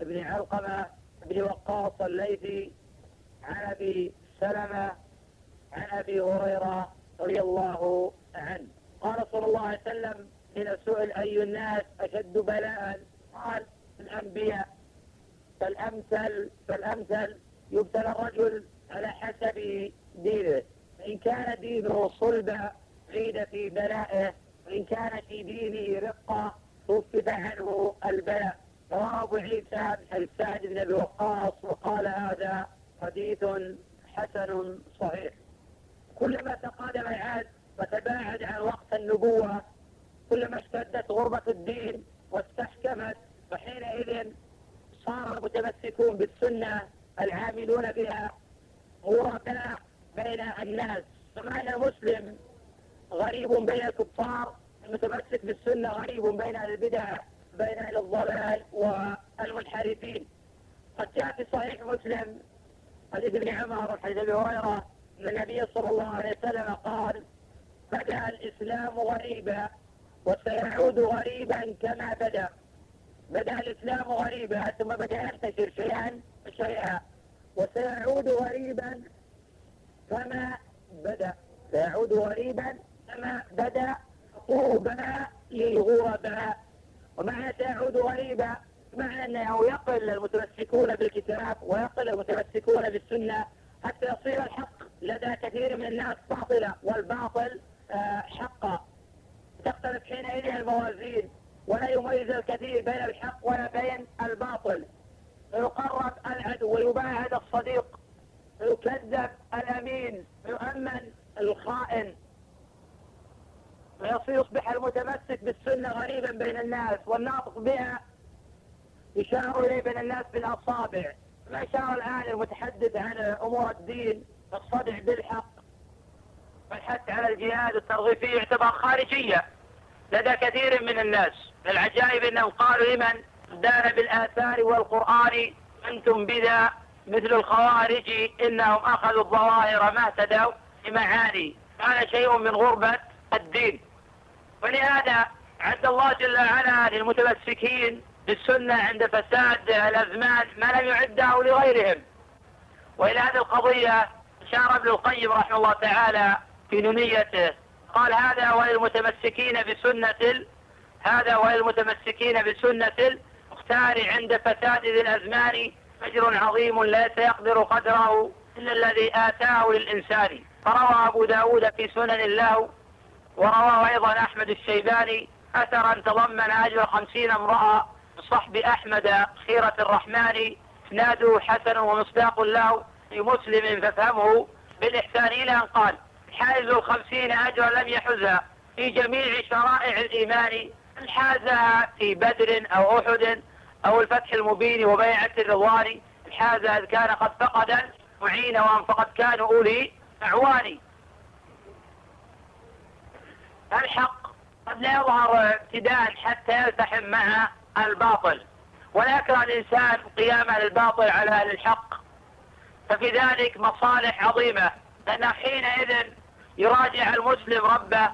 بن علقمة بن وقاص الليثي عن أبي سلمة عن أبي هريرة رضي الله عنه. قال صلى الله عليه وسلم حين سئل أي الناس أشد بلاء. قال الأنبياء. فالأمثل فالأمثل يبتلى الرجل على حسب دينه. فإن كان دينه صلبا عيد في بلائه وإن كان في دينه رقة خفف عنه البلاء. رواه أبو عيسى بن سعد بن أبي وقاص وقال هذا حديث حسن صحيح. كلما تقادم العهد وتباعد عن وقت النبوة كلما اشتدت غربة الدين واستحكمت وحينئذ صار المتمسكون بالسنة العاملون بها غرباء بين الناس. فمعنى المسلم غريب بين الكفار المتمسك بالسنة غريب بين البدع. بين أهل الضلال والمنحرفين. قد جاء في صحيح مسلم حديث ابن عمر وحديث أبي هريرة أن النبي صلى الله عليه وسلم قال بدأ الإسلام غريبا وسيعود غريبا كما بدأ. بدأ الإسلام غريبا ثم بدأ ينتشر شيئا شيئا وسيعود غريبا كما بدأ. سيعود غريبا كما بدأ طوبى للغرباء. ومعنى سيعود غريبا معنى أنه يقل المتمسكون بالكتاب ويقل المتمسكون بالسنة حتى يصير الحق لدى كثير من الناس باطلا والباطل آه، حقا. تختلف حينئذ الموازين ولا يميز الكثير بين الحق ولا بين الباطل. فيقرب العدو ويباعد الصديق ويكذب الأمين ويؤمن الخائن. ويصبح المتمسك بالسنة غريبا بين الناس والناطق بها يشار إليه بين الناس بالأصابع. ما شاء الآن المتحدث عن أمور الدين الصدع بالحق. والحث على الجهاد الترغيب فيه يعتبر خارجية لدى كثير من الناس. العجائب أنهم قالوا لمن دان بالآثار والقرآن أنتم بذا مثل الخوارج إنهم أخذوا الظواهر ما اهتدوا بمعاني هذا شيء من غربة الدين. ولهذا عد الله جل وعلا للمتمسكين بالسنة عند فساد الأزمان ما لم يعده لغيرهم. وإلى هذه القضية أشار ابن القيم رحمه الله تعالى في نونيته. قال هذا وللمتمسكين بسنة هذا وللمتمسكين بسنة المختار عند فساد ذي الأزمان أجر عظيم لا سيقدر قدره إلا الذي آتاه للإنسان. فروى أبو داود في سنن الله ورواه أيضا أحمد الشيباني أثرا تضمن أجر خمسين امرأة بصحب أحمد خيرة الرحمن اسناده حسن ومصداق له في مسلم فافهمه بالإحسان إلى أن قال حائز الخمسين أجرا لم يحزها في جميع شرائع الإيمان حازها في بدر أو أحد أو الفتح المبين وبيعة الرضوان حازها إذ كان قد فقد معين وأن فقد كانوا أولي أعوان الحق قد لا يظهر ابتداء حتى يلتحم مع الباطل. ولا يكره الإنسان قيامه للباطل على أهل الحق. ففي ذلك مصالح عظيمة. لأن حينئذ يراجع المسلم ربه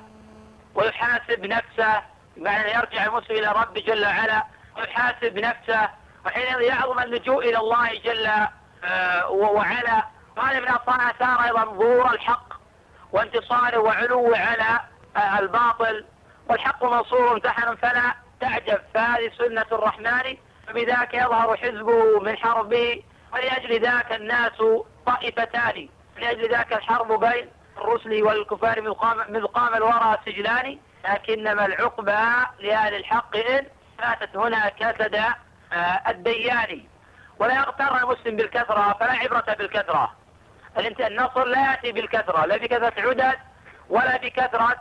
ويحاسب نفسه بمعنى يرجع المسلم إلى ربه جل وعلا ويحاسب نفسه. وحينئذ يعظم اللجوء إلى الله جل آه، وعلا. وهذا من أثار أيضا ظهور الحق وانتصاره وعلوه على الباطل والحق منصور امتحن فلا تعجب. فهذه سنة الرحمن فبذاك يظهر حزبه من حربه ولأجل ذاك الناس طائفتان. لأجل ذاك الحرب بين الرسل والكفار مذ قام الورى سجلان. لكنما العقبى لأهل الحق إن فاتت هنا كسد آه، الديان. ولا يغتر المسلم بالكثرة فلا عبرة بالكثرة. النصر لا يأتي بالكثرة لا بكثرة عدد ولا بكثرة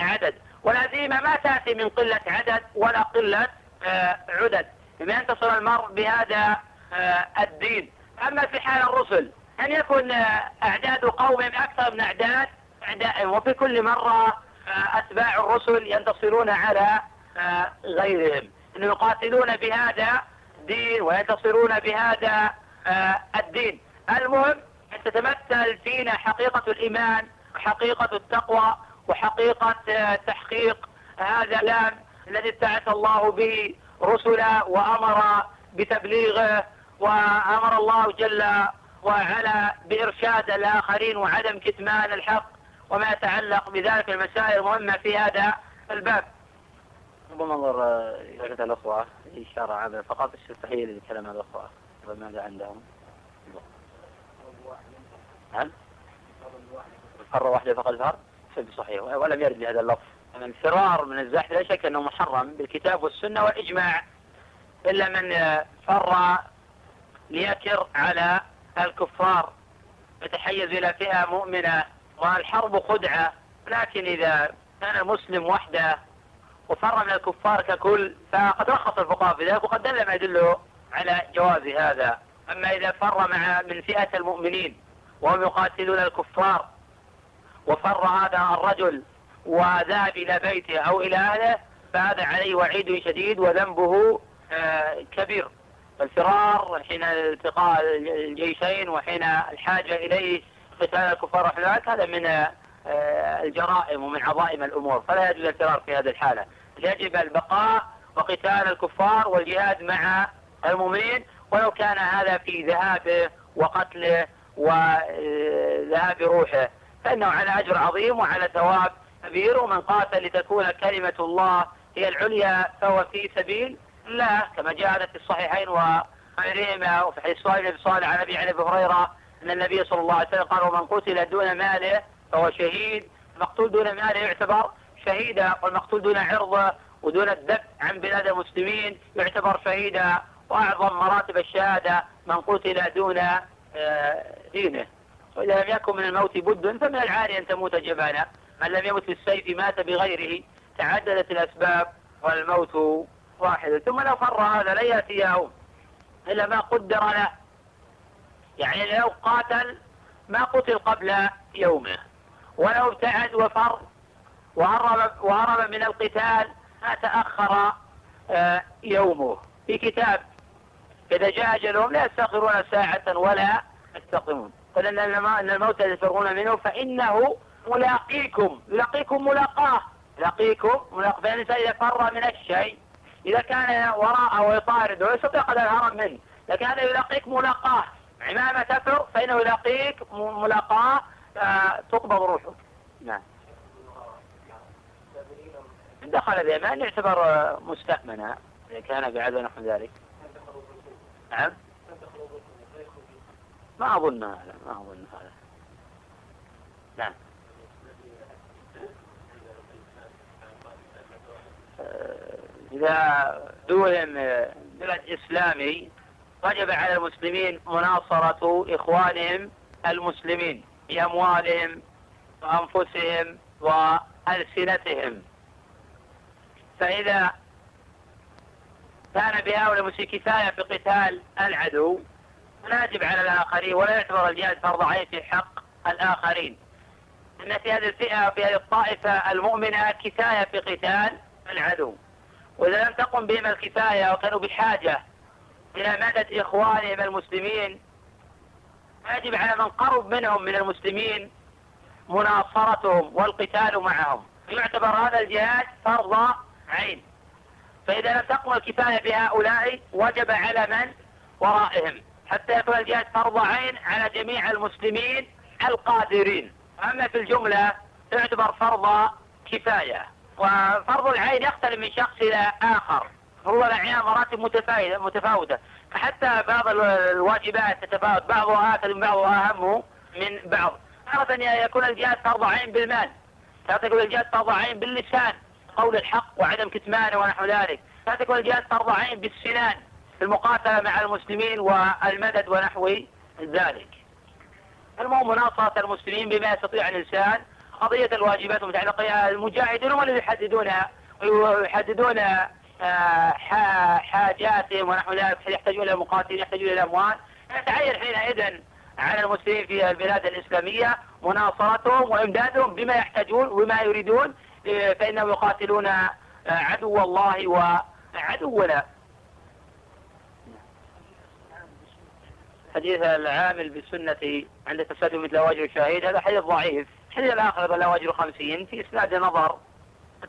عدد والهزيمة ما تأتي من قلة عدد ولا قلة آه، عدد. ينتصر المرء بهذا آه، الدين. أما في حال الرسل أن يكون آه، أعداد قوم أكثر من أعداد أعدائهم وفي كل مرة أتباع الرسل ينتصرون على غيرهم. أنه يقاتلون بهذا الدين وينتصرون بهذا الدين. المهم أن تتمثل فينا حقيقة الإيمان وحقيقة التقوى وحقيقة تحقيق هذا اللام الذي ابتعث الله به رسلا وأمر بتبليغه وأمر الله جل وعلا بإرشاد الآخرين وعدم كتمان الحق وما يتعلق بذلك المسائل المهمة في هذا الباب. بمنظر إذا الأخوة إشارة على فقط التحية لكلام الأخوة. ماذا عندهم؟ هل؟ مرة واحدة فقط صحيح ولم يرد بهذا اللفظ. الفرار من الزحف لا شك أنه محرم بالكتاب والسنة والإجماع إلا من فر ليكر على الكفار. يتحيز إلى فئة مؤمنة والحرب خدعة. لكن إذا كان المسلم وحده وفر من الكفار ككل فقد رخص الفقهاء في ذلك وقد دل ما يدل على جواز هذا. أما إذا فر مع من فئة المؤمنين وهم يقاتلون الكفار وفر هذا الرجل وذهب إلى بيته أو إلى أهله فهذا عليه وعيد شديد وذنبه آه، كبير. الفرار حين التقاء الجيشين وحين الحاجة إليه قتال الكفار وحلوات هذا من آه، الجرائم ومن عظائم الأمور. فلا يجوز الفرار في هذه الحالة. يجب البقاء وقتال الكفار والجهاد مع المؤمنين. ولو كان هذا في ذهابه وقتله وذهاب روحه. فإنه على أجر عظيم وعلى ثواب كبير ومن قاتل لتكون كلمة الله هي العليا فهو في سبيل الله كما جاء في الصحيحين وغيرهما وفي حديث صالح بن صالح عن ابي عن أبي هريرة أن النبي صلى الله عليه وسلم قال ومن قتل دون ماله فهو شهيد. المقتول دون ماله يعتبر شهيدا والمقتول دون عرضه ودون الدفع عن بلاد المسلمين يعتبر شهيدا وأعظم مراتب الشهادة من قتل دون آه، دينه. وإذا لم يكن من الموت بد فمن العاري أن تموت جبانا. من لم يمت بالسيف مات بغيره. تعددت الأسباب والموت واحد. ثم لو فر هذا لا يأتي يوم إلا ما قدر له. يعني لو قاتل ما قتل قبل يومه. ولو ابتعد وفر وهرب, وهرب من القتال ما تأخر آه، يومه. في كتاب إذا جاء أجلهم لا يستغفرون ساعة ولا يستقيمون قل أن الموت يفرون منه فإنه ملاقيكم. يلاقيكم ملاقاه. يلاقيكم ملاقاه. فالإنسان إذا فر من الشيء إذا كان وراءه ويطارده يستطيع قد الهرب منه. لكن هذا يلاقيك ملاقاه عمامة تفر فإنه يلاقيك ملاقاه تقبض روحه. نعم. دخل اليمن يعتبر مستأمنا. إذا كان بعد نحو ذلك. نعم. ما أظن هذا ما أظن هذا. نعم. إذا دولم بلد إسلامي وجب على المسلمين مناصرة إخوانهم المسلمين بأموالهم وأنفسهم وألسنتهم. فإذا كان بهؤلاء المسلمين كفاية في قتال العدو لا يجب على الآخرين ولا يعتبر الجهاد فرض عين في حق الآخرين. إن في هذه الفئة وفي هذه الطائفة المؤمنة كفاية في قتال العدو. وإذا لم تقم بهم الكفاية وكانوا بحاجة إلى مدد إخوانهم المسلمين يجب على من قرب منهم من المسلمين مناصرتهم والقتال معهم. يعتبر هذا الجهاد فرض عين. فإذا لم تقم الكفاية بهؤلاء وجب على من؟ ورائهم. حتى يكون الجهاد فرض عين على جميع المسلمين القادرين. أما في الجملة يعتبر فرض كفاية وفرض العين يختلف من شخص إلى آخر. فرض العين مراتب متفاوتة فحتى بعض الواجبات تتفاوت بعضها آكد من بعضها أهم من بعض. تارة يكون الجهاد فرض عين بالمال. تارة يكون الجهاد فرض عين باللسان. قول الحق وعدم كتمانه ونحو ذلك. تارة يكون الجهاد فرض عين بالسنان. في المقاتلة مع المسلمين والمدد ونحو ذلك. المهم مناصرة المسلمين بما يستطيع الإنسان قضية الواجبات المتعلقة المجاهدون هم الذين يحددون يحددون آه، حاجاتهم ونحو ذلك يحتاجون إلى مقاتلين يحتاجون إلى أموال؟ يتعين حينئذ على المسلمين في البلاد الإسلامية مناصرتهم وإمدادهم بما يحتاجون وما يريدون فإنهم يقاتلون آه، عدو الله وعدونا. حديث العامل بالسنة عند تسلم مثل وجه شهيد هذا حديث ضعيف. الحديث الآخر لا وجه خمسين في إسناد نظر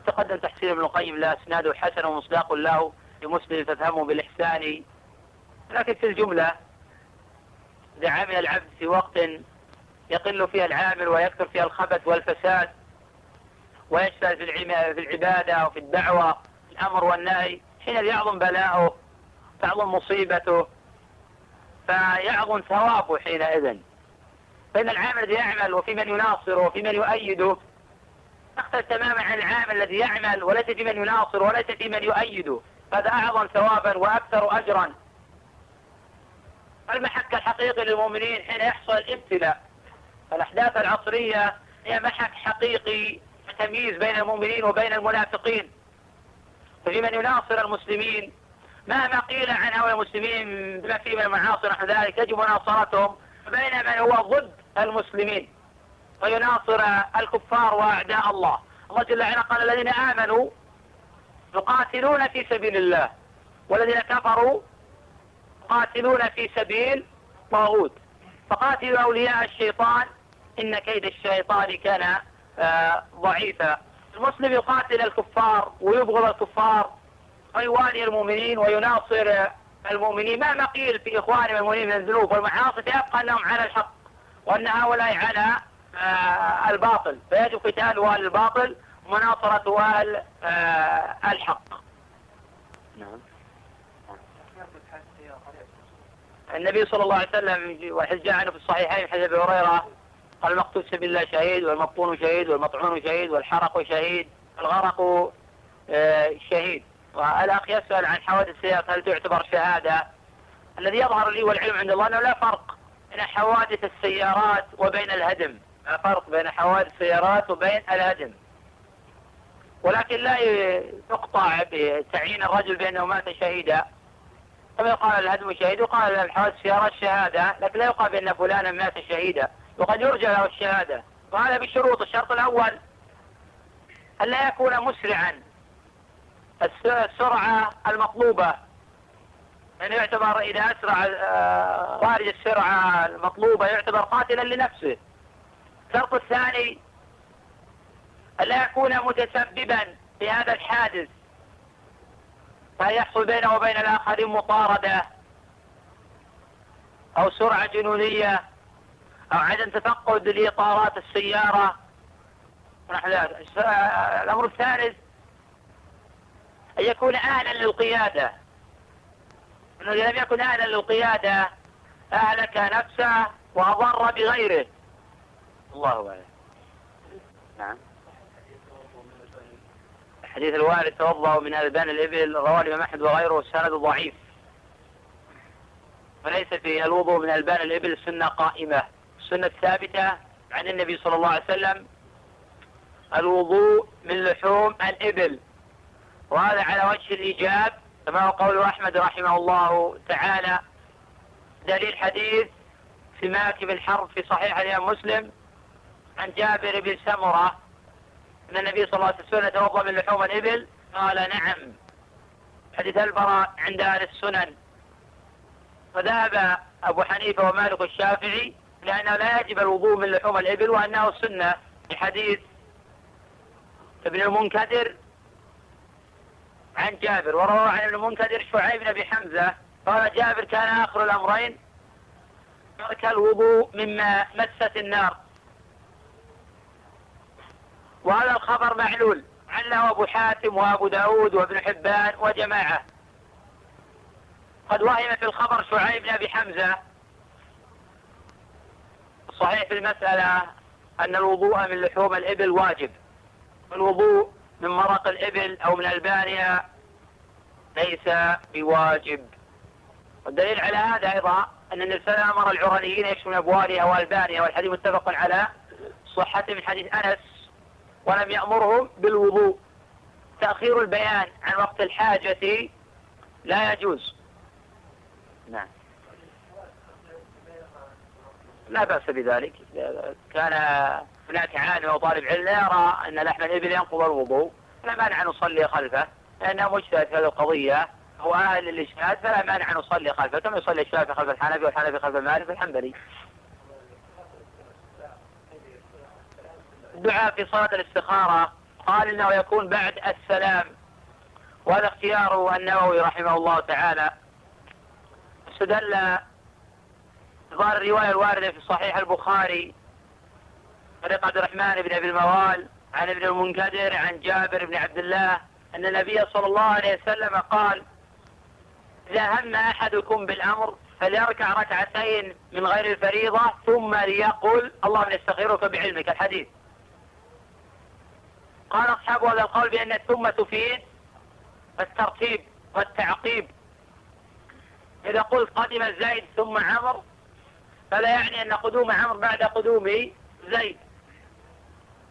تقدم تحسين ابن القيم لا إسناده حسن ومصداق له لمسلم فافهمه بالإحسان. لكن في الجملة إذا عمل العبد في وقت يقل فيها العامل ويكثر فيها الخبث والفساد ويشتغل في العبادة وفي الدعوة الأمر والنهي حين يعظم بلاؤه تعظم مصيبته. فيعظم ثوابه حينئذ. فإن العامل الذي يعمل وفي من يناصره وفي من يؤيده يختلف تماما عن العامل الذي يعمل وليس في من يناصر وليس في من يؤيده هذا أعظم ثوابا وأكثر أجرا. المحك الحقيقي للمؤمنين حين يحصل الابتلاء. الأحداث العصرية هي محك حقيقي تمييز بين المؤمنين وبين المنافقين. ففي من يناصر المسلمين مهما قيل عن هؤلاء المسلمين بما من المعاصي نحو ذلك يجب مناصرتهم بين من هو ضد المسلمين ويناصر الكفار وأعداء الله. الله جل وعلا قال الذين آمنوا يقاتلون في سبيل الله والذين كفروا يقاتلون في سبيل طاغوت. فقاتلوا أولياء الشيطان إن كيد الشيطان كان آه، ضعيفا. المسلم يقاتل الكفار ويبغض الكفار ويوالي المؤمنين ويناصر المؤمنين. مهما قيل في إخوانهم المؤمنين من الذنوب والمعاصي يبقى أنهم على الحق وأن هؤلاء على آه، الباطل. فيجب قتال أهل الباطل ومناصرة أهل الحق. نعم. النبي صلى الله عليه وسلم وحج جاء عنه في الصحيحين حديث أبي هريرة قال المقتول سبيل الله شهيد والمبطون شهيد والمطعون شهيد والحرق شهيد والغرق آه، شهيد. والأخ يسأل عن حوادث السيارة هل تعتبر شهادة؟ الذي يظهر لي والعلم عند الله أنه لا فرق بين حوادث السيارات وبين الهدم. لا فرق بين حوادث السيارات وبين الهدم. ولكن لا يقطع بتعيين الرجل بأنه مات شهيدا. كما يقال الهدم شهيد وقال الحوادث السيارات شهادة لكن لا يقال بأن فلانا مات شهيدا. وقد يرجى له الشهادة. وهذا بشروط. الشرط الأول أن لا يكون مسرعا. السرعة المطلوبة. من يعتبر إذا أسرع آه، خارج السرعة المطلوبة يعتبر قاتلا لنفسه. الشرط الثاني ألا يكون متسببا في هذا الحادث. فيحصل بينه وبين الآخرين مطاردة أو سرعة جنونية أو عدم تفقد لإطارات السيارة. الأمر الثالث أن يكون أهلا للقيادة. أنه إذا لم يكن أهلا للقيادة أهلك نفسه وأضر بغيره. الله أعلم. نعم. حديث الوالد توضأ من ألبان الإبل رواه الإمام أحمد وغيره السند ضعيف. وليس في الوضوء من ألبان الإبل سنة قائمة. السنة الثابتة عن النبي صلى الله عليه وسلم الوضوء من لحوم الإبل. وهذا على وجه الإيجاب كما هو قول أحمد رحمه الله تعالى دليل حديث سماك بن حرب في صحيح الإمام مسلم عن جابر بن سمرة أن النبي صلى الله عليه وسلم توضأ من لحوم الإبل قال نعم. حديث البراء عند أهل السنن. فذهب أبو حنيفة ومالك الشافعي لأنه لا يجب الوضوء من لحوم الإبل وأنه سنة لحديث ابن المنكدر عن جابر وروى عن ابن شعيب بن أبي حمزة قال جابر كان آخر الأمرين. ترك الوضوء مما مست النار. وهذا الخبر معلول عله أبو حاتم وأبو داود وابن حبان وجماعة. قد وهم في الخبر شعيب بن أبي حمزة. صحيح في المسألة أن الوضوء من لحوم الإبل واجب. الوضوء من مرق الإبل أو من البانية ليس بواجب. والدليل على هذا أيضا أن النبي صلى الله عليه وسلم أمر العرانيين يشفون أبوالها وألبانها والحديث متفق على صحته من حديث أنس ولم يأمرهم بالوضوء. تأخير البيان عن وقت الحاجة لا يجوز. نعم. لا بأس بذلك. كان هناك عالم أو طالب علم يرى أن لحم الإبل ينقض الوضوء. لا مانع أن نصلي خلفه لأنه مجتهد في هذه القضية هو أهل للاجتهاد فلا مانع أن نصلي خلفه. كما يصلي الشافعي خلف الحنفي والحنفي خلف المالك والحنبلي. الدعاء في صلاة الاستخارة قال إنه يكون بعد السلام وهذا اختيار النووي رحمه الله تعالى. واستدل ظاهر الرواية الواردة في صحيح البخاري طريق عبد الرحمن بن أبي الموال عن ابن المنكدر عن جابر بن عبد الله أن النبي صلى الله عليه وسلم قال إذا هم أحدكم بالأمر فليركع ركعتين من غير الفريضة ثم ليقل اللهم نستغفرك بعلمك. الحديث. قال أصحاب هذا القول بأن الثم تفيد الترتيب والتعقيب. إذا قلت قدم زيد ثم عمر فلا يعني أن قدوم عمر بعد قدوم زيد.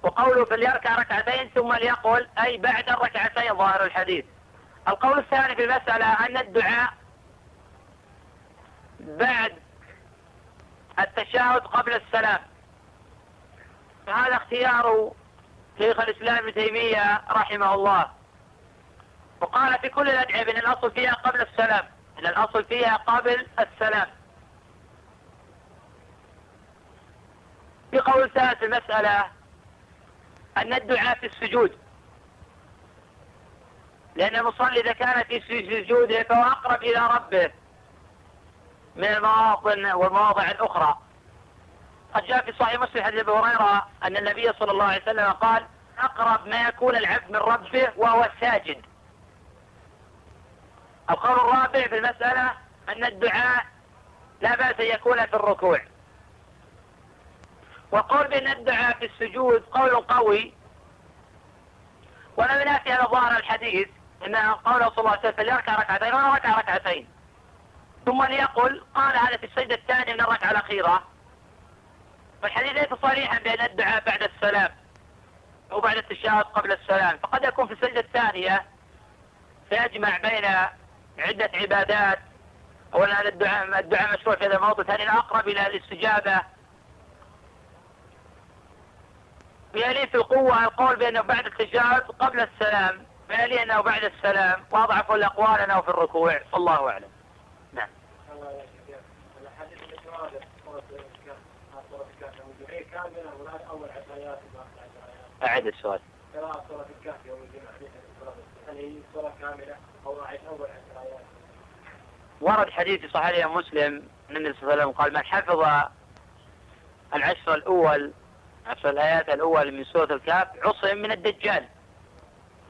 وقوله فليركع ركعتين ثم ليقول أي بعد الركعتين ظاهر الحديث. القول الثاني في المسألة أن الدعاء بعد التشهد قبل السلام. فهذا اختيار شيخ الإسلام ابن تيمية رحمه الله. وقال في كل الأدعية أن الأصل فيها قبل السلام أن الأصل فيها قبل السلام. في قول ثالث المسألة أن الدعاء في السجود. لأن المصلي إذا كان في سجوده فهو أقرب إلى ربه من المواطن والمواضع الأخرى قد جاء في صحيح مسلم حديث أبي هريرة أن النبي صلى الله عليه وسلم قال أقرب ما يكون العبد من ربه وهو ساجد القول الرابع في المسألة أن الدعاء لا بأس أن يكون في الركوع. وقول بأن الدعاء في السجود قول قوي. ولا ينافي هذا ظاهر الحديث إن قوله صلى الله عليه وسلم فليركع ركعتين ولا ركع ركعتين. ثم ليقل قال هذا في السجدة الثانية من الركعة الأخيرة. والحديث ليس صريحا بأن الدعاء بعد السلام أو بعد التشهد قبل السلام. فقد يكون في السجدة الثانية فيجمع بين عدة عبادات. أولا الدعاء الدعاء مشروع في هذا الموضوع ثانيا أقرب إلى الاستجابة في القوة القول بأنه بعد التشهد قبل السلام ويلي أنه بعد السلام. وأضعف الأقوال أنه في الركوع. والله أعلم. نعم. أعد السؤال. هل هي كاملة أو أول ورد حديث صحيح مسلم النبي صلى الله عليه وسلم قال من حفظ العشر الأول عشر الآيات الأول من سورة الكهف عصم من الدجال.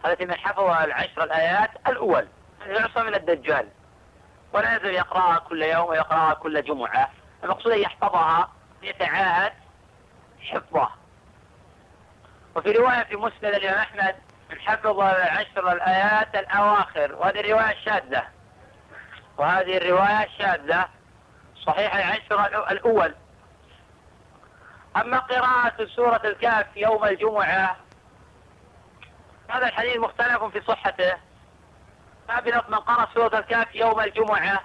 هذا من حفظ العشر الآيات الأول. عصم من الدجال. ولا يزال يقرأها كل يوم ويقرأها كل جمعة. المقصود أن يحفظها يتعاهد حفظه. وفي رواية في مسند الإمام أحمد من حفظ عشر الآيات الأواخر. وهذه رواية شاذة وهذه الرواية شاذة صحيح العشر الأول. أما قراءة سورة الكهف يوم الجمعة هذا الحديث مختلف في صحته. ما بلفظ من قرأ سورة الكهف يوم الجمعة.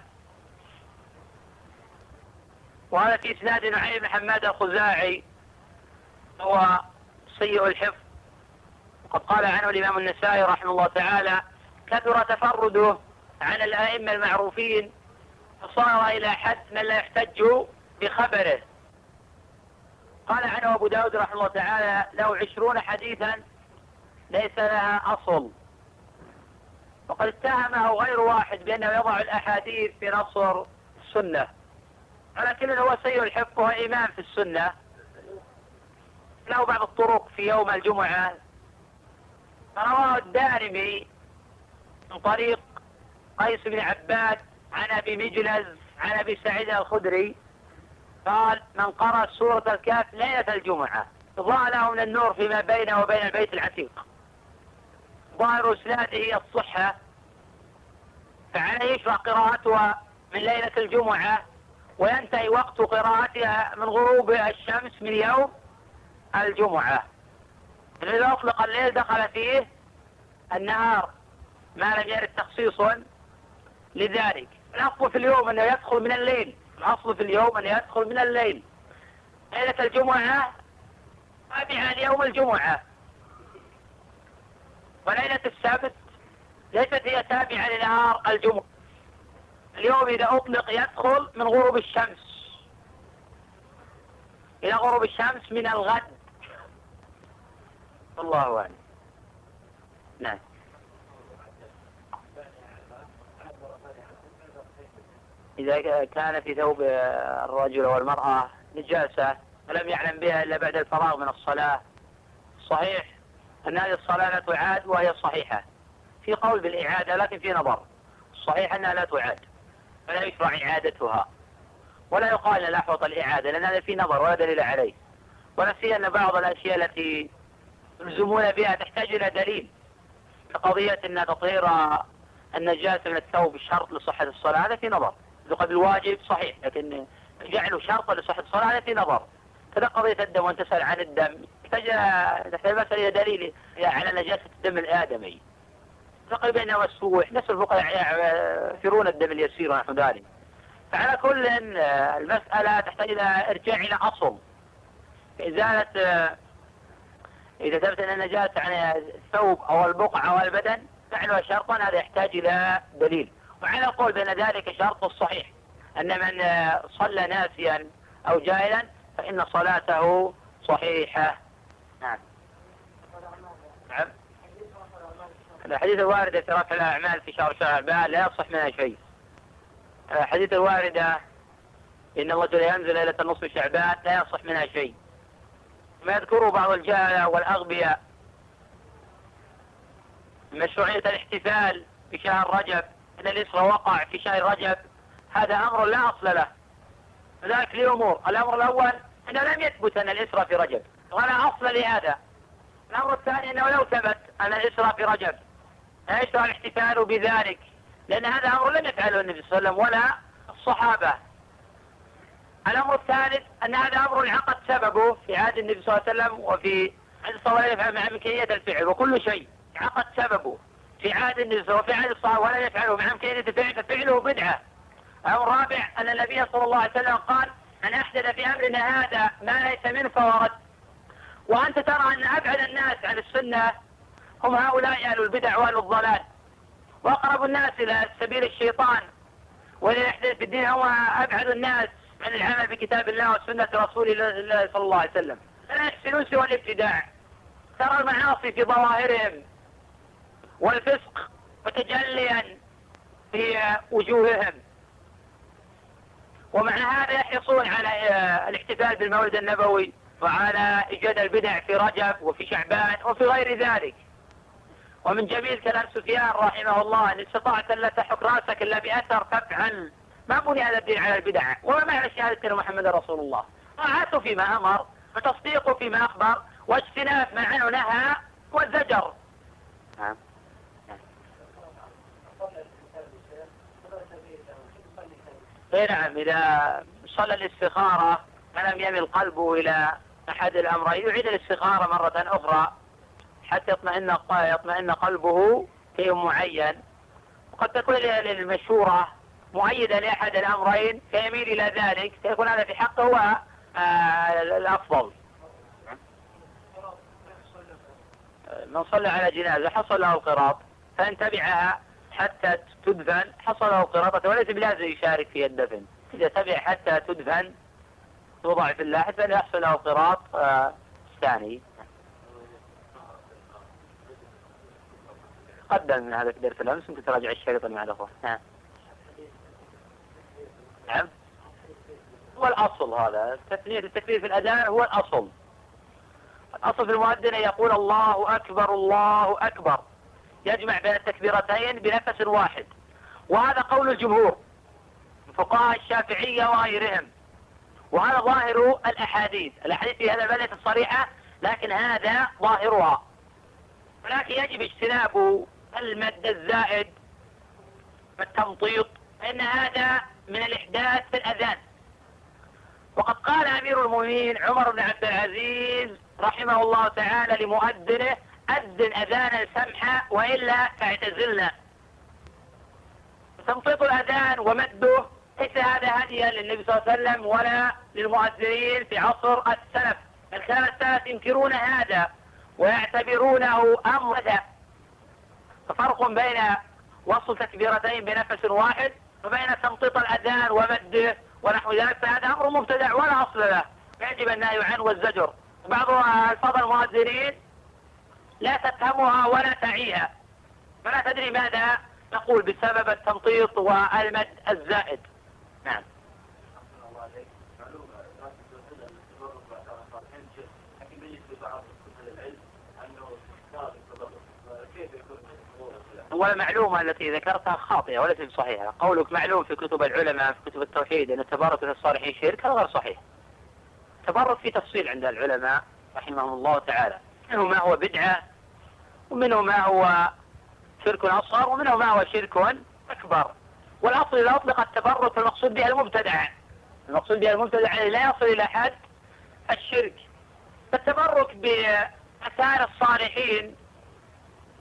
وهذا في إسناد نعيم حماد الخزاعي هو سيء الحفظ. وقد قال عنه الإمام النسائي رحمه الله تعالى كثر تفرده عن الأئمة المعروفين فصار إلى حد من لا يحتج بخبره. قال عنه أبو داود رحمه الله تعالى له عشرون حديثا ليس لها أصل. وقد اتهمه غير واحد بأنه يضع الأحاديث في نصر السنة. ولكن هو سيء الحفظ وهو إمام في السنة. له بعض الطرق في يوم الجمعة. فرواه الدارمي من طريق قيس بن عباد عن أبي مجلز عن أبي سعيد الخدري. قال من قرأ سورة الكهف ليلة الجمعة ضاع له من النور فيما بينه وبين البيت العتيق. ظاهر إسناده الصحة فعليه يشرع قراءتها من ليلة الجمعة وينتهي وقت قراءتها من غروب الشمس من يوم الجمعة. إذا أطلق الليل دخل فيه النهار ما لم يرد تخصيص لذلك. الأصل في اليوم أنه يدخل من الليل. الأصل في اليوم أنه يدخل من الليل. ليلة الجمعة تابعة ليوم الجمعة. وليلة السبت ليست هي تابعة لنهار الجمعة. اليوم إذا أطلق يدخل من غروب الشمس. إلى غروب الشمس من الغد. الله أعلم. نعم. إذا كان في ثوب الرجل والمرأة نجاسة ولم يعلم بها إلا بعد الفراغ من الصلاة. صحيح أن هذه الصلاة لا تعاد وهي صحيحة. في قول بالإعادة لكن في نظر. الصحيح أنها لا تعاد. فلا يشرع إعادتها. ولا يقال لا حوط الإعادة لأن هذا في نظر ولا دليل عليه. ولا أن بعض الأشياء التي يلزمون بها تحتاج إلى دليل. كقضية أن تطهير النجاسة من الثوب شرط لصحة الصلاة هذا في نظر. لقد الواجب صحيح لكن جعله شرطا لصحة الصلاة هذا في نظر. كذا قضية الدم وأن تسأل عن الدم. تحتاج تحتاج مسألة إلى دليل على نجاسة الدم الآدمي. تقريبا إنه مسفوح نفس الفقهاء يفرون الدم اليسير ونحو ذلك. فعلى كل المسألة تحتاج إلى إرجاع إلى أصل. إزالة إذا ثبت أن النجاسة عن الثوب أو البقعة أو البدن فعلها شرطا هذا يحتاج إلى دليل. وعلى القول بأن ذلك شرط الصحيح أن من صلى ناسيا أو جاهلا فإن صلاته صحيحة. نعم. نعم. الحديث الواردة في رفع الأعمال في شهر شعبان لا يصح منها شيء. الحديث الواردة إن الله ينزل ليلة النصف شعبان لا يصح منها شيء. ما يذكره بعض الجهلة والأغبياء. مشروعية الاحتفال في شهر رجب أن الإسرة وقع في شهر رجب هذا أمر لا أصل له. لذلك لأمور الأمر الأول أنه لم يثبت أن الإسرة في رجب ولا أصل لهذا. الأمر الثاني أنه لو ثبت أن الإسرة في رجب. لا يشرع الاحتفال بذلك؟ لأن هذا أمر لم يفعله النبي صلى الله عليه وسلم ولا الصحابة. الأمر الثالث أن هذا أمر عقد سببه في عهد النبي صلى الله عليه وسلم وفي عهد الصلاة مع إمكانية الفعل وكل شيء. عقد سببه. في عهد النبي وفي عهد الصحابة ولا يفعله إمكانية الفعل ففعله بدعة الأمر الرابع أن النبي صلى الله عليه وسلم قال من أحدث في أمرنا هذا ما ليس منه فهو رد. وأنت ترى أن أبعد الناس عن السنة هم هؤلاء أهل البدع وأهل الضلال. وأقرب الناس إلى سبيل الشيطان. يحدث في الدين هو أبعد الناس عن العمل بكتاب الله وسنة رسول الله صلى الله عليه وسلم. لا يحسنون سوى الابتداع. ترى المعاصي في ظواهرهم. والفسق متجليا في وجوههم. ومع هذا يحرصون على الاحتفال بالمولد النبوي وعلى إيجاد البدع في رجب وفي شعبان وفي غير ذلك. ومن جميل كلام سفيان رحمه الله إن استطعت أن لا تحك رأسك إلا بأثر فافعل ما بني هذا الدين على البدع. وما معنى شهادة أن محمد رسول الله؟ طاعته فيما أمر وتصديقه فيما أخبر واجتناب ما عنه نهى والزجر. نعم. اي نعم إذا صلى الاستخارة فلم يمل قلبه إلى أحد الأمرين يعيد الاستخارة مرة أخرى حتى يطمئن يطمئن قلبه في معين. وقد تكون للمشورة مؤيدة لأحد الأمرين فيميل إلى ذلك فيكون هذا في حقه هو آه، الأفضل. من صلى على جنازة حصل له القراط فإن تبعها حتى تدفن حصل له القراطة وليس بلازم يشارك في الدفن. إذا تبع حتى تدفن توضع في اللاحد فإن يحصل له القراط آه، الثاني قدم هذا في درس الأمس ممكن تراجع الشريط مع الأخوة نعم. هو الأصل هذا. التثنية التكبير في الأذان هو الأصل. الأصل في المؤذن يقول الله أكبر الله أكبر. يجمع بين التكبيرتين بنفس واحد وهذا قول الجمهور فقهاء الشافعية وغيرهم. وهذا ظاهر الأحاديث. الأحاديث في هذا البلد الصريحة لكن هذا ظاهرها. ولكن يجب اجتناب المد الزائد والتمطيط فإن هذا من الإحداث في الأذان. وقد قال أمير المؤمنين عمر بن عبد العزيز رحمه الله تعالى لمؤذنه أذن أذانا سمحا وإلا فاعتزلنا تمطيط الأذان ومده ليس هذا هديا للنبي صلى الله عليه وسلم ولا للمؤذنين في عصر السلف. بل كان السلف ينكرون هذا ويعتبرونه أمرا ففرق بين وصل تكبيرتين بنفس واحد وبين تمطيط الأذان ومده ونحو ذلك. فهذا أمر مبتدع ولا أصل له. يجب النهي عنه والزجر. بعض الفضل المؤذنين لا تفهمها ولا تعيها. فلا تدري ماذا نقول بسبب التمطيط والمد الزائد. والمعلومة التي ذكرتها خاطئة وليست صحيحة قولك معلوم في كتب العلماء في كتب التوحيد أن التبارك الصالحين شرك هذا غير صحيح. تبرك في تفصيل عند العلماء رحمهم الله تعالى. منه ما هو بدعة ومنه ما هو شرك أصغر ومنه ما هو شرك أكبر. والأصل إذا أطلق التبرك المقصود بها المبتدع. المقصود بها المبتدع لا يصل إلى حد الشرك. فالتبرك بأثار الصالحين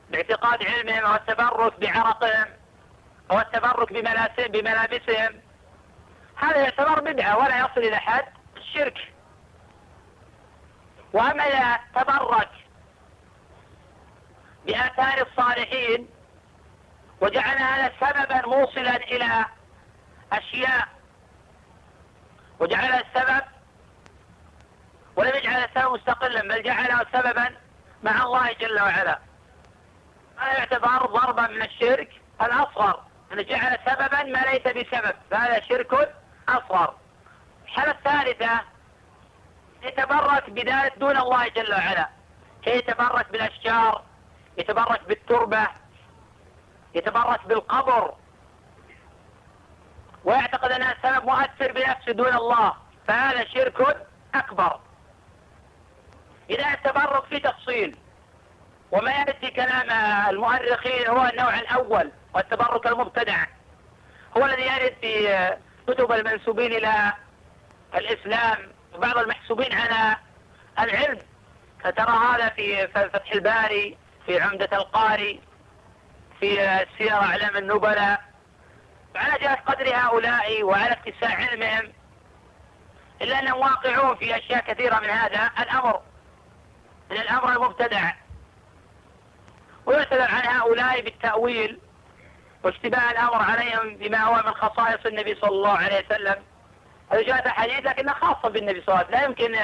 باعتقاد علمهم أو التبرك بعرقهم أو التبرك بملابسهم. هذا يعتبر بدعة ولا يصل إلى حد الشرك. وأما إذا تبرك بآثار الصالحين وجعل هذا سببا موصلا إلى أشياء. وجعل السبب ولم يجعل السبب مستقلا بل جعله سببا مع الله جل وعلا. هذا يعتبر ضربا من الشرك الأصغر. أن جعل سببا ما ليس بسبب فهذا شرك أصغر. الحالة الثالثة يتبرك بذلك دون الله جل وعلا. يتبرك بالأشجار يتبرك بالتربة يتبرك بالقبر. ويعتقد أنها سبب مؤثر بنفسه دون الله فهذا شرك أكبر. إذا التبرك في تفصيل وما يأتي كلام المؤرخين هو النوع الأول والتبرك المبتدع. هو الذي يرد في كتب المنسوبين إلى الإسلام وبعض المحسوبين على العلم. فترى هذا في فتح الباري. في عمدة القاري في سير أعلام النبلاء وعلى جهة قدر هؤلاء وعلى اتساع علمهم إلا أنهم واقعون في أشياء كثيرة من هذا الأمر. من الأمر المبتدع ويعتذر عن هؤلاء بالتأويل واشتباه الأمر عليهم بما هو من خصائص النبي صلى الله عليه وسلم. هذا جاءت حديث لكنها خاصة بالنبي صلى الله عليه وسلم. لا يمكن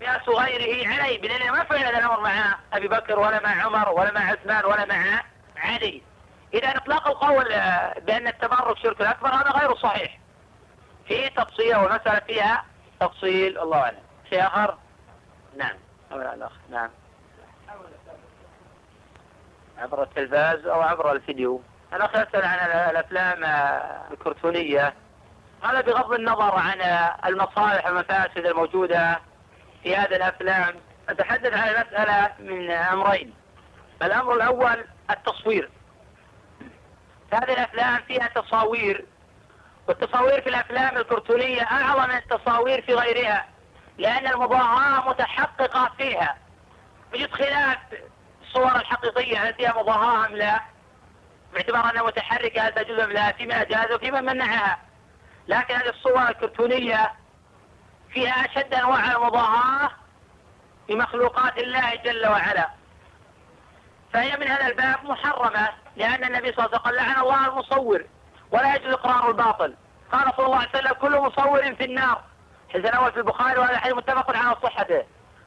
قياس غيره عليه بدليل ما فعل هذا الأمر مع أبي بكر ولا مع عمر ولا مع عثمان ولا مع علي. إذا إطلاق القول بأن التبرك شرك الأكبر هذا غير صحيح. فيه تفصيل والمسألة فيها تفصيل الله أعلم. شيء آخر؟ نعم. نعم. عبر التلفاز أو عبر الفيديو. أنا يسأل عن الأفلام الكرتونية. هذا بغض النظر عن المصالح والمفاسد الموجودة. في هذه الأفلام أتحدث عن مسألة من أمرين. الأمر الأول التصوير. هذه الأفلام فيها تصاوير والتصاوير في الأفلام الكرتونية أعظم من التصاوير في غيرها لأن المضاهاة متحققة فيها. يوجد خلاف الصور الحقيقية هل فيها مضاهاة أم لا؟ باعتبار أنها متحركة هل تجوز أم لا؟ فيما جاز وفيما منعها. لكن هذه الصور الكرتونية فيها أشد أنواع المضاهاة بمخلوقات الله جل وعلا. فهي من هذا الباب محرمة لأن النبي صلى الله عليه وسلم لعن الله المصور ولا يجوز إقرار الباطل. قال صلى الله عليه وسلم كل مصور في النار. حديث الأول في البخاري وهذا الحديث متفق على صحته.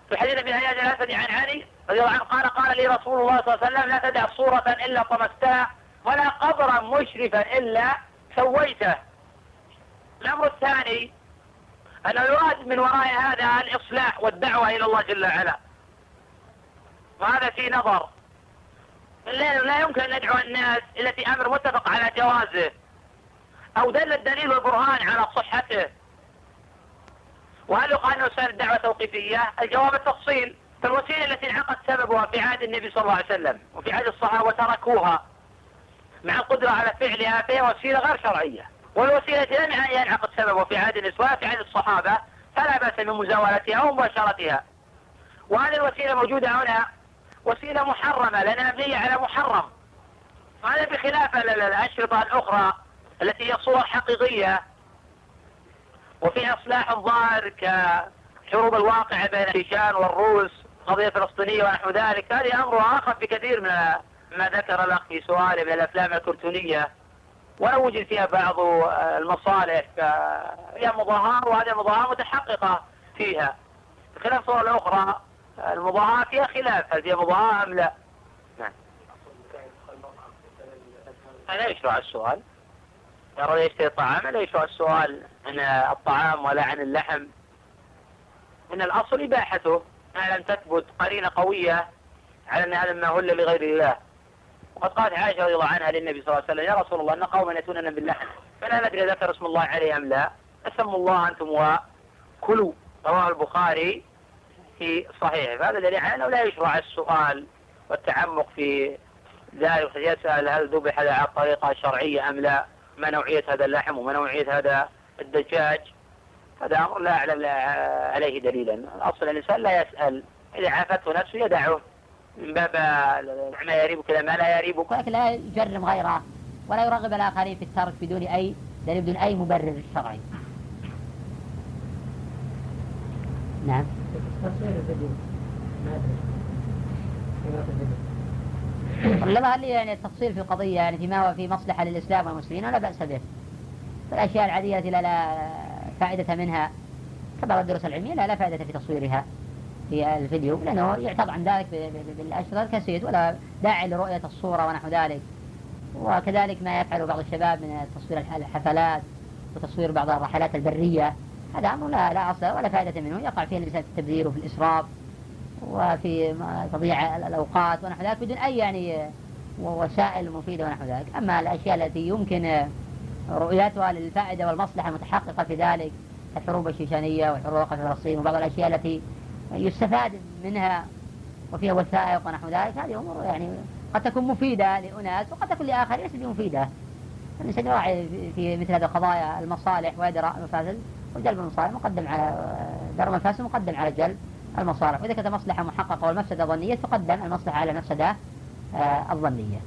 في حديث ابن هياج الأسدي عن علي رضي الله عنه قال قال لي رسول الله صلى الله عليه وسلم لا تدع صورة إلا طمستها ولا قبرا مشرفا إلا سويته. الأمر الثاني أنه يراد من وراء هذا الإصلاح والدعوة إلى الله جل وعلا. وهذا في نظر. لا يمكن أن ندعو الناس التي أمر متفق على جوازه أو دل الدليل والبرهان على صحته. وهل يقال أنه سأل الدعوة توقيفية؟ الجواب التفصيل فالوسيلة التي انعقد سببها في عهد النبي صلى الله عليه وسلم وفي عهد الصحابة وتركوها مع القدرة على فعلها فهي وسيلة غير شرعية. والوسيلة لم ينعقد سببها في عهد النسوة في عهد الصحابة فلا بأس من مزاولتها ومباشرتها وهذه الوسيلة موجودة هنا وسيلة محرمة لأنها مبنية على محرم. وهذا بخلاف الأشرطة الأخرى التي هي صور حقيقية وفيها إصلاح الظاهر كحروب الواقعة بين الشيشان والروس قضية فلسطينية ونحو ذلك. هذه أمر آخر بكثير من ما ذكر الأخ في سؤاله من الأفلام الكرتونية. ولو وجد فيها بعض المصالح فهي مظاهر وهذه مظاهر متحققة فيها. بخلاف صور الأخرى المظاهرة فيها خلاف هل فيها مظاهرة أم لا؟ نعم. أنا يشرع السؤال؟ يرى يشتري طعام لا يشرع السؤال؟ عن الطعام ولا عن اللحم؟ من الأصل إباحته ما لم تثبت قرينة قوية على أن هذا ما هل لغير الله. وقد قالت عائشة رضي الله عنها للنبي صلى الله عليه وسلم يا رسول الله أن قوما يأتوننا باللحم فلا ندري ذكر اسم الله عليه أم لا فسموا الله أنتم وكلوا رواه البخاري في صحيح فهذا دليل على أنه لا يشرع السؤال والتعمق في ذلك يسأل هل ذبح على طريقة شرعية أم لا ما نوعية هذا اللحم وما نوعية هذا الدجاج. هذا أمر لا أعلم عليه دليلا. الأصل الإنسان لا يسأل إذا عافته نفسه يدعه. من باب ما يريبك ما لا يريبك. ولكن لا يجرم غيره ولا يرغب الآخرين في الترك بدون أي دليل بدون أي مبرر شرعي. نعم. والله هل يعني التفصيل في القضية يعني فيما هو في مصلحة للإسلام والمسلمين؟ ولا بأس به. فالأشياء العادية التي لا, لا فائدة منها كبعض الدروس العلمية لا لا فائدة في تصويرها. في الفيديو. لأنه يعتبر عن ذلك بالأشرطة الكاسيت ولا داعي لرؤية الصورة ونحو ذلك. وكذلك ما يفعله بعض الشباب من تصوير الحفلات وتصوير بعض الرحلات البرية. هذا أمر لا, لا أصل ولا فائدة منه. يقع فيه الإنسان في التبذير وفي الإسراف وفي تضييع الأوقات ونحو ذلك بدون أي يعني وسائل مفيدة ونحو ذلك. أما الأشياء التي يمكن رؤيتها للفائدة والمصلحة المتحققة في ذلك الحروب الشيشانية والحروب في فلسطين وبعض الأشياء التي يستفاد منها وفيها وثائق ونحو ذلك هذه أمور يعني قد تكون مفيدة لأناس وقد تكون لآخرين ليست مفيدة الإنسان يراعي في مثل هذه القضايا المصالح ويدرى المفاسد وجلب المصالح مقدم على درء المفاسد مقدم على جلب المصالح. وإذا كانت مصلحة محققة والمفسدة ظنية تقدم المصلحة على المفسدة آه، الظنية.